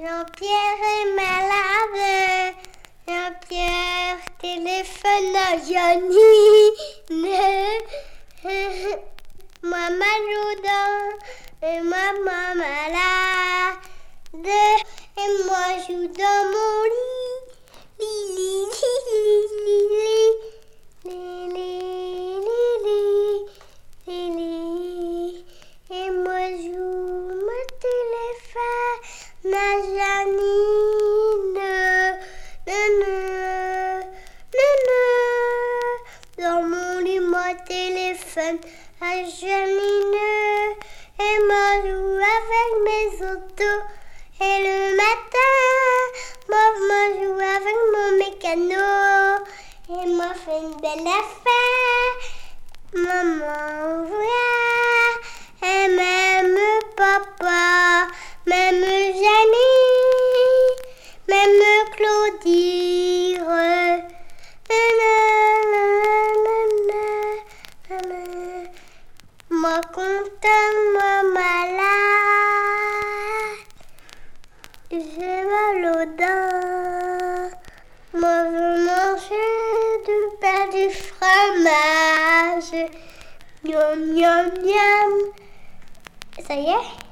Jean-Pierre est malade. Jean-Pierre téléphone à Janine. Maman joue dans et maman malade. Et moi joue dans mon téléphone à Janine. Et moi joue avec mes autos. Et le matin, moi, moi joue avec mon mécano. Et moi fais une belle affaire. Maman voit. Et même papa, même Janine, même Claudire. Moi content, moi malade. J'ai mal aux dents. Moi veux manger du pain du fromage. Miam miam miam. Ça y est?